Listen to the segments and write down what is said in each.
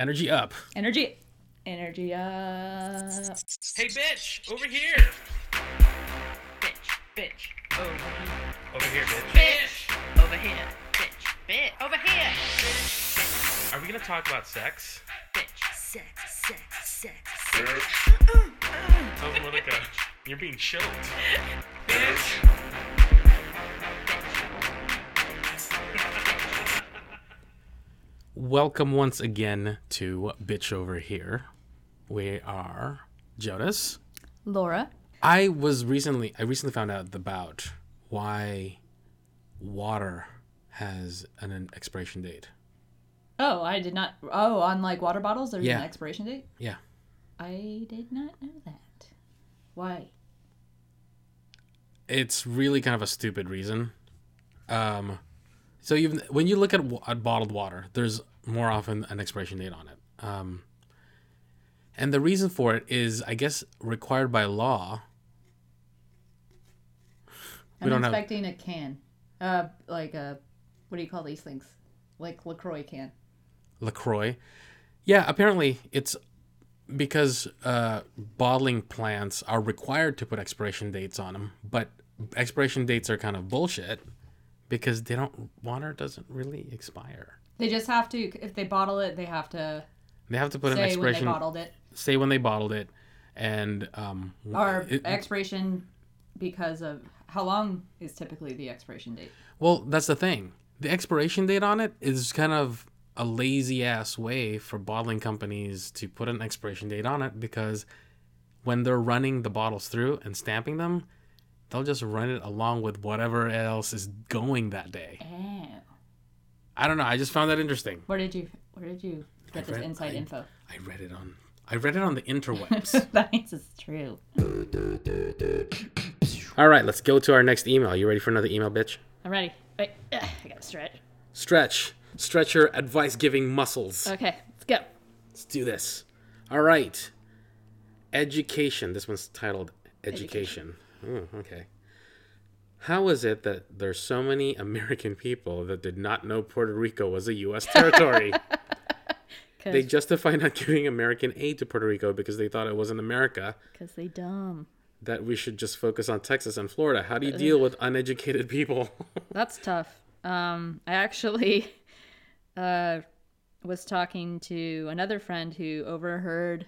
Energy up. Energy. Energy up. Hey, bitch, over here. Bitch. Bitch. Over here. Over here, bitch. Bitch. Over here. Bitch. Bitch. Over here. Are we gonna talk about sex? Bitch. Sex. Sex. Sex. Sex. Sounds more like a. You're being choked. Welcome once again to Bitch Over Here. We are Jonas. Laura. I was recently I recently found out about why water has an, expiration date. Oh, I did not. Oh, on like water bottles, there's Yeah. an expiration date. Yeah. I did not know that. Why? It's really kind of a stupid reason. Um, so even when you look at, at bottled water, there's more often an expiration date on it. Um, and the reason for it is, I guess, required by law. We I'm don't have- expecting a can. Uh, like a, what do you call these things? Like Lacroix can. Lacroix. Yeah, apparently it's because uh, bottling plants are required to put expiration dates on them, but expiration dates are kind of bullshit because they don't water doesn't really expire. They just have to. If they bottle it, they have to They have to put an say when they bottled it, say when they bottled it, and um, or it- expiration because of how long is typically the expiration date. well, that's the thing. The expiration date on it is kind of a lazy ass way for bottling companies to put an expiration date on it because when they're running the bottles through and stamping them, they'll just run it along with whatever else is going that day. Oh. I don't know. I just found that interesting. Where did you Where did you get this inside I- info? I read it on I read it on the interwebs. That's true. All right, let's go to our next email. You ready for another email, bitch? I'm ready. Wait, ugh, I gotta stretch. Stretch. Stretch your advice giving muscles. Okay, let's go. Let's do this. All right. Education. This one's titled Education. Oh, okay. How is it that there's so many American people that did not know Puerto Rico was a U.S. territory? they justify not giving American aid to Puerto Rico because they thought it wasn't America, Because they dumb. that we should just focus on Texas and Florida. How do you deal with uneducated people? That's tough. Um, I actually uh, was talking to another friend who overheard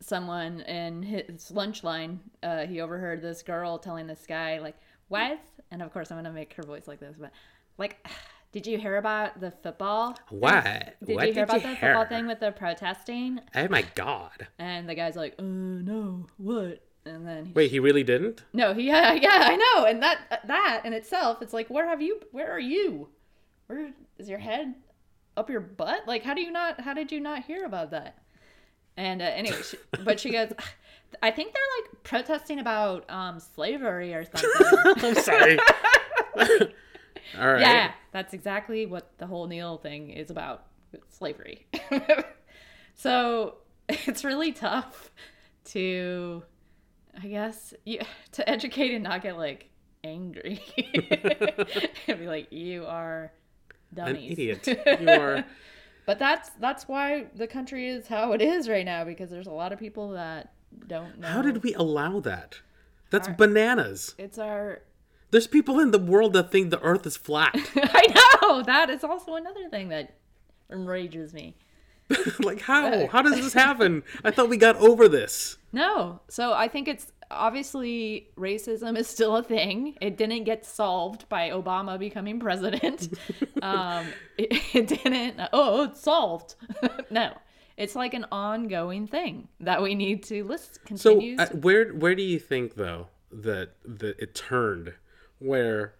someone in his lunch line. Uh, he overheard this girl telling this guy, like, what? And of course, I'm going to make her voice like this, but like, did you hear about the football? what? Did what you hear did about you the hear? football thing with the protesting? Oh my god. And the guy's like, uh, no, what? And then he Wait, he really didn't? no, he yeah, yeah, I know. And that that in itself, it's like, where have you? Where are you? Where is your head up your butt? Like, how do you not? How did you not hear about that? And uh, anyway, she, but she goes, I think they're like protesting about um slavery or something. I'm sorry. All right. yeah, that's exactly what the whole kneel thing is about slavery. so it's really tough to, I guess, you, to educate and not get like angry and be like, you are An dummies. idiot. You are. But that's that's why the country is how it is right now because there's a lot of people that don't know. How did we allow that? That's Alright. bananas. It's our. There's people in the world that think the earth is flat. I know that is also another thing that enrages me. like, how? How does this happen? I thought we got over this. No. So I think it's obviously racism is still a thing. It didn't get solved by Obama becoming president. um, it, it didn't. Oh, it's solved. no. It's like an ongoing thing that we need to list So, continue. uh, where where do you think though that that it turned, where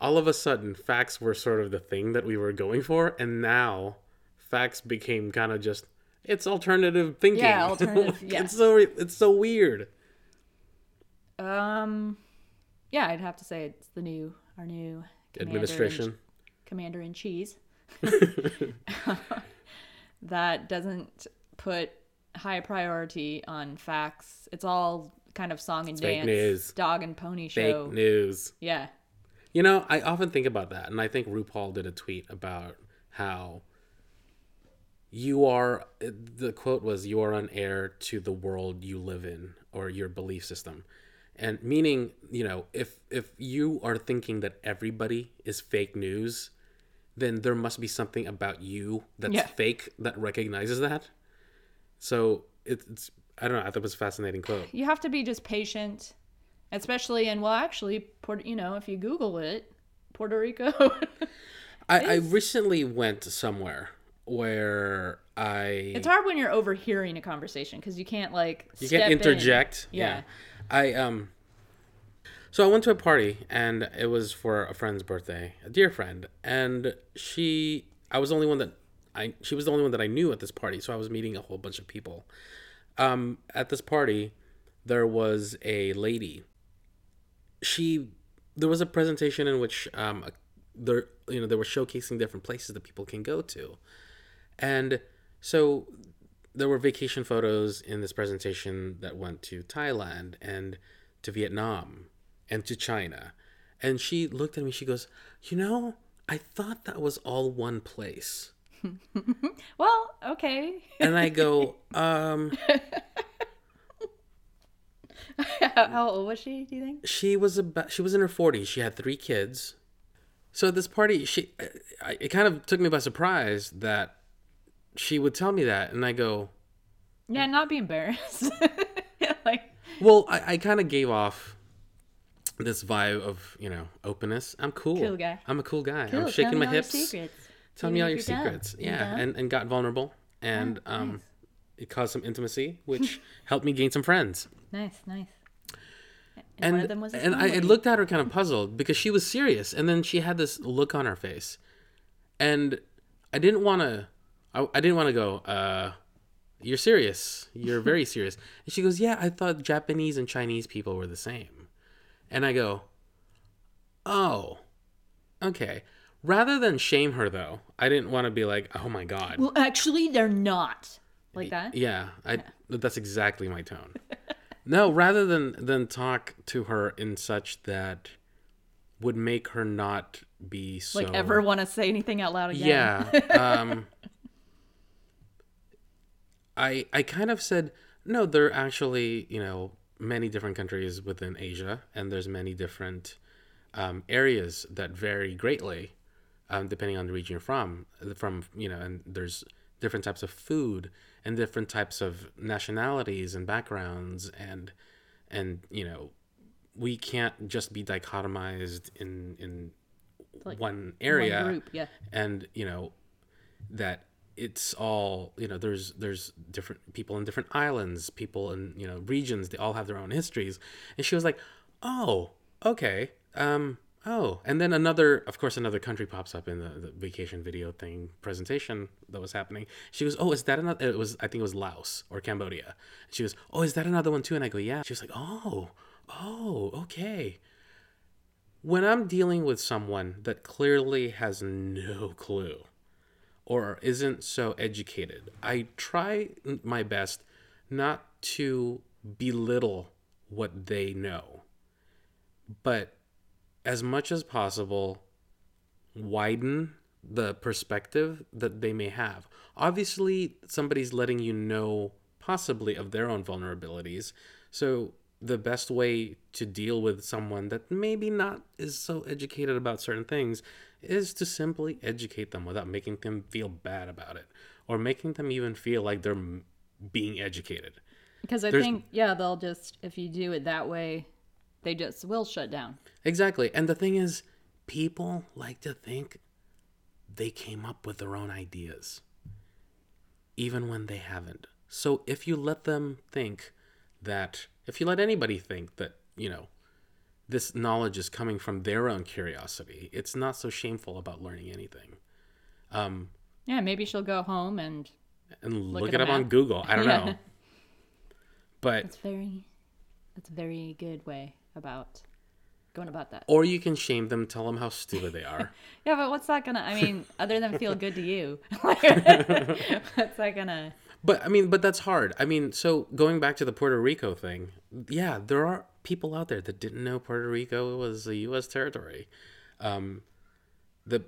all of a sudden facts were sort of the thing that we were going for, and now facts became kind of just it's alternative thinking. Yeah, alternative- yeah. it's so it's so weird. um, yeah, I'd have to say it's the new our new commander in- Administration. commander in cheese that doesn't put high priority on facts. It's all kind of song and fake dance, news. dog and pony show. Fake news. Yeah, You know, I often think about that, and I think RuPaul did a tweet about how you are the quote was you are an heir to the world you live in or your belief system and meaning you know if if you are thinking that everybody is fake news then there must be something about you that's Yeah. fake that recognizes that so it's i don't know i thought it was a fascinating quote You have to be just patient, especially and well, actually, Puerto. You know, if you Google it, Puerto Rico. I, I recently went somewhere where i it's hard when you're overhearing a conversation because you can't like You can't in. interject. Yeah. I um so I went to a party and it was for a friend's birthday, a dear friend, and she I was the only one that I she was the only one that I knew at this party, so I was meeting a whole bunch of people. Um at this party there was a lady. She there was a presentation in which um there you know they were showcasing different places that people can go to. And so there were vacation photos in this presentation that went to Thailand and to Vietnam and to China. And she looked at me, she goes, You know, I thought that was all one place. Well, okay. And I go, Um, How old was she? Do you think? she was about, she was in her 40s. She had three kids. So at this party, she, it kind of took me by surprise that she would tell me that. And I go, Yeah, not be embarrassed. like, Well, I, I kind of gave off this vibe of, you know, openness. I'm cool. Cool guy. I'm a cool guy. cool, I'm shaking tell me my all your hips. secrets. Tell me all your you're dumb. secrets. You're Yeah, and, and got vulnerable. And um, nice. it caused some intimacy, which helped me gain some friends. Nice, nice. And, And, one of them was and I, I looked at her kind of puzzled because she was serious. And then she had this look on her face. And I didn't want to, I, I didn't want to go, uh, you're serious. You're very serious. And she goes, yeah, I thought Japanese and Chinese people were the same. And I go, oh, okay. Rather than shame her, though, I didn't want to be like, oh my God. Well, actually, they're not like that. Yeah, I that's exactly my tone. no, rather than than talk to her in such that would make her not be so Like, ever want to say anything out loud again? Yeah. Um I I kind of said no, they're actually, you know, many different countries within Asia and there's many different um, areas that vary greatly um, depending on the region you're from from you know and there's different types of food and different types of nationalities and backgrounds and and you know we can't just be dichotomized in in Like one area One group, yeah. and you know that it's all you know there's there's different people in different islands people in you know regions they all have their own histories. And she was like oh okay um oh. And then another of course another country pops up in the, the vacation video thing presentation that was happening. She goes oh is that another it was i think it was laos or cambodia. She goes oh is that another one too? And i go yeah. She was like oh oh okay. When i'm dealing with someone that clearly has no clue or isn't so educated. I try my best not to belittle what they know, but as much as possible, widen the perspective that they may have. Obviously, somebody's letting you know possibly of their own vulnerabilities. So, the best way to deal with someone that maybe not is so educated about certain things is to simply educate them without making them feel bad about it or making them even feel like they're being educated. Because I There's- think, yeah, they'll just, if you do it that way, they just will shut down. Exactly. And the thing is, people like to think they came up with their own ideas, even when they haven't. So if you let them think that, if you let anybody think that, you know, this knowledge is coming from their own curiosity, it's not so shameful about learning anything. Um, Yeah, maybe she'll go home and and Look look, it up on. Google. I don't Yeah. know. But that's very, that's a very good way about going about that. or you can shame them, tell them how stupid they are. Yeah, but what's that gonna, I mean, other than feel good to you, what's that gonna, But I mean, but that's hard. I mean, so going back to the Puerto Rico thing, yeah, there are people out there that didn't know Puerto Rico was a U.S. territory. Um, the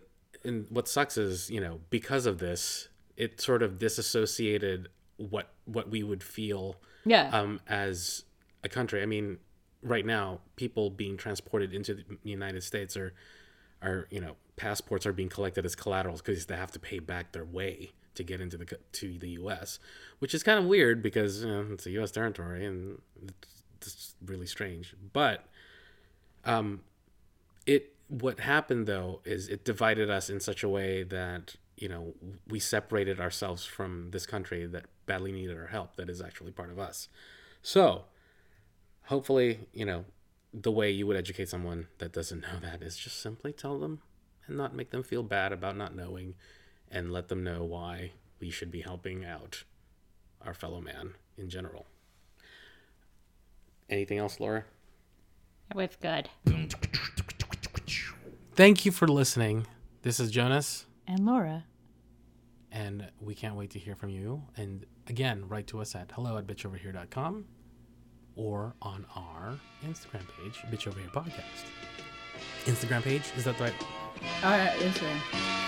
and what sucks is you know because of this, it sort of disassociated what what we would feel Yeah. um, as a country. I mean, right now, people being transported into the United States are, are you know, passports are being collected as collaterals because they have to pay back their way to get into the to the U.S., which is kind of weird because you know, it's a U.S. territory and it's, really strange. But, um, it what happened though is it divided us in such a way that you know we separated ourselves from this country that badly needed our help that is actually part of us so hopefully you know the way you would educate someone that doesn't know that is just simply tell them and not make them feel bad about not knowing and let them know why we should be helping out our fellow man in general anything else laura It was good. thank you for listening this is jonas And Laura. and we can't wait to hear from you. And again, write to us at hello at bitchoverhere.com or on our Instagram page, Bitch Over Here Podcast. Instagram page, is that the right? All right, Instagram.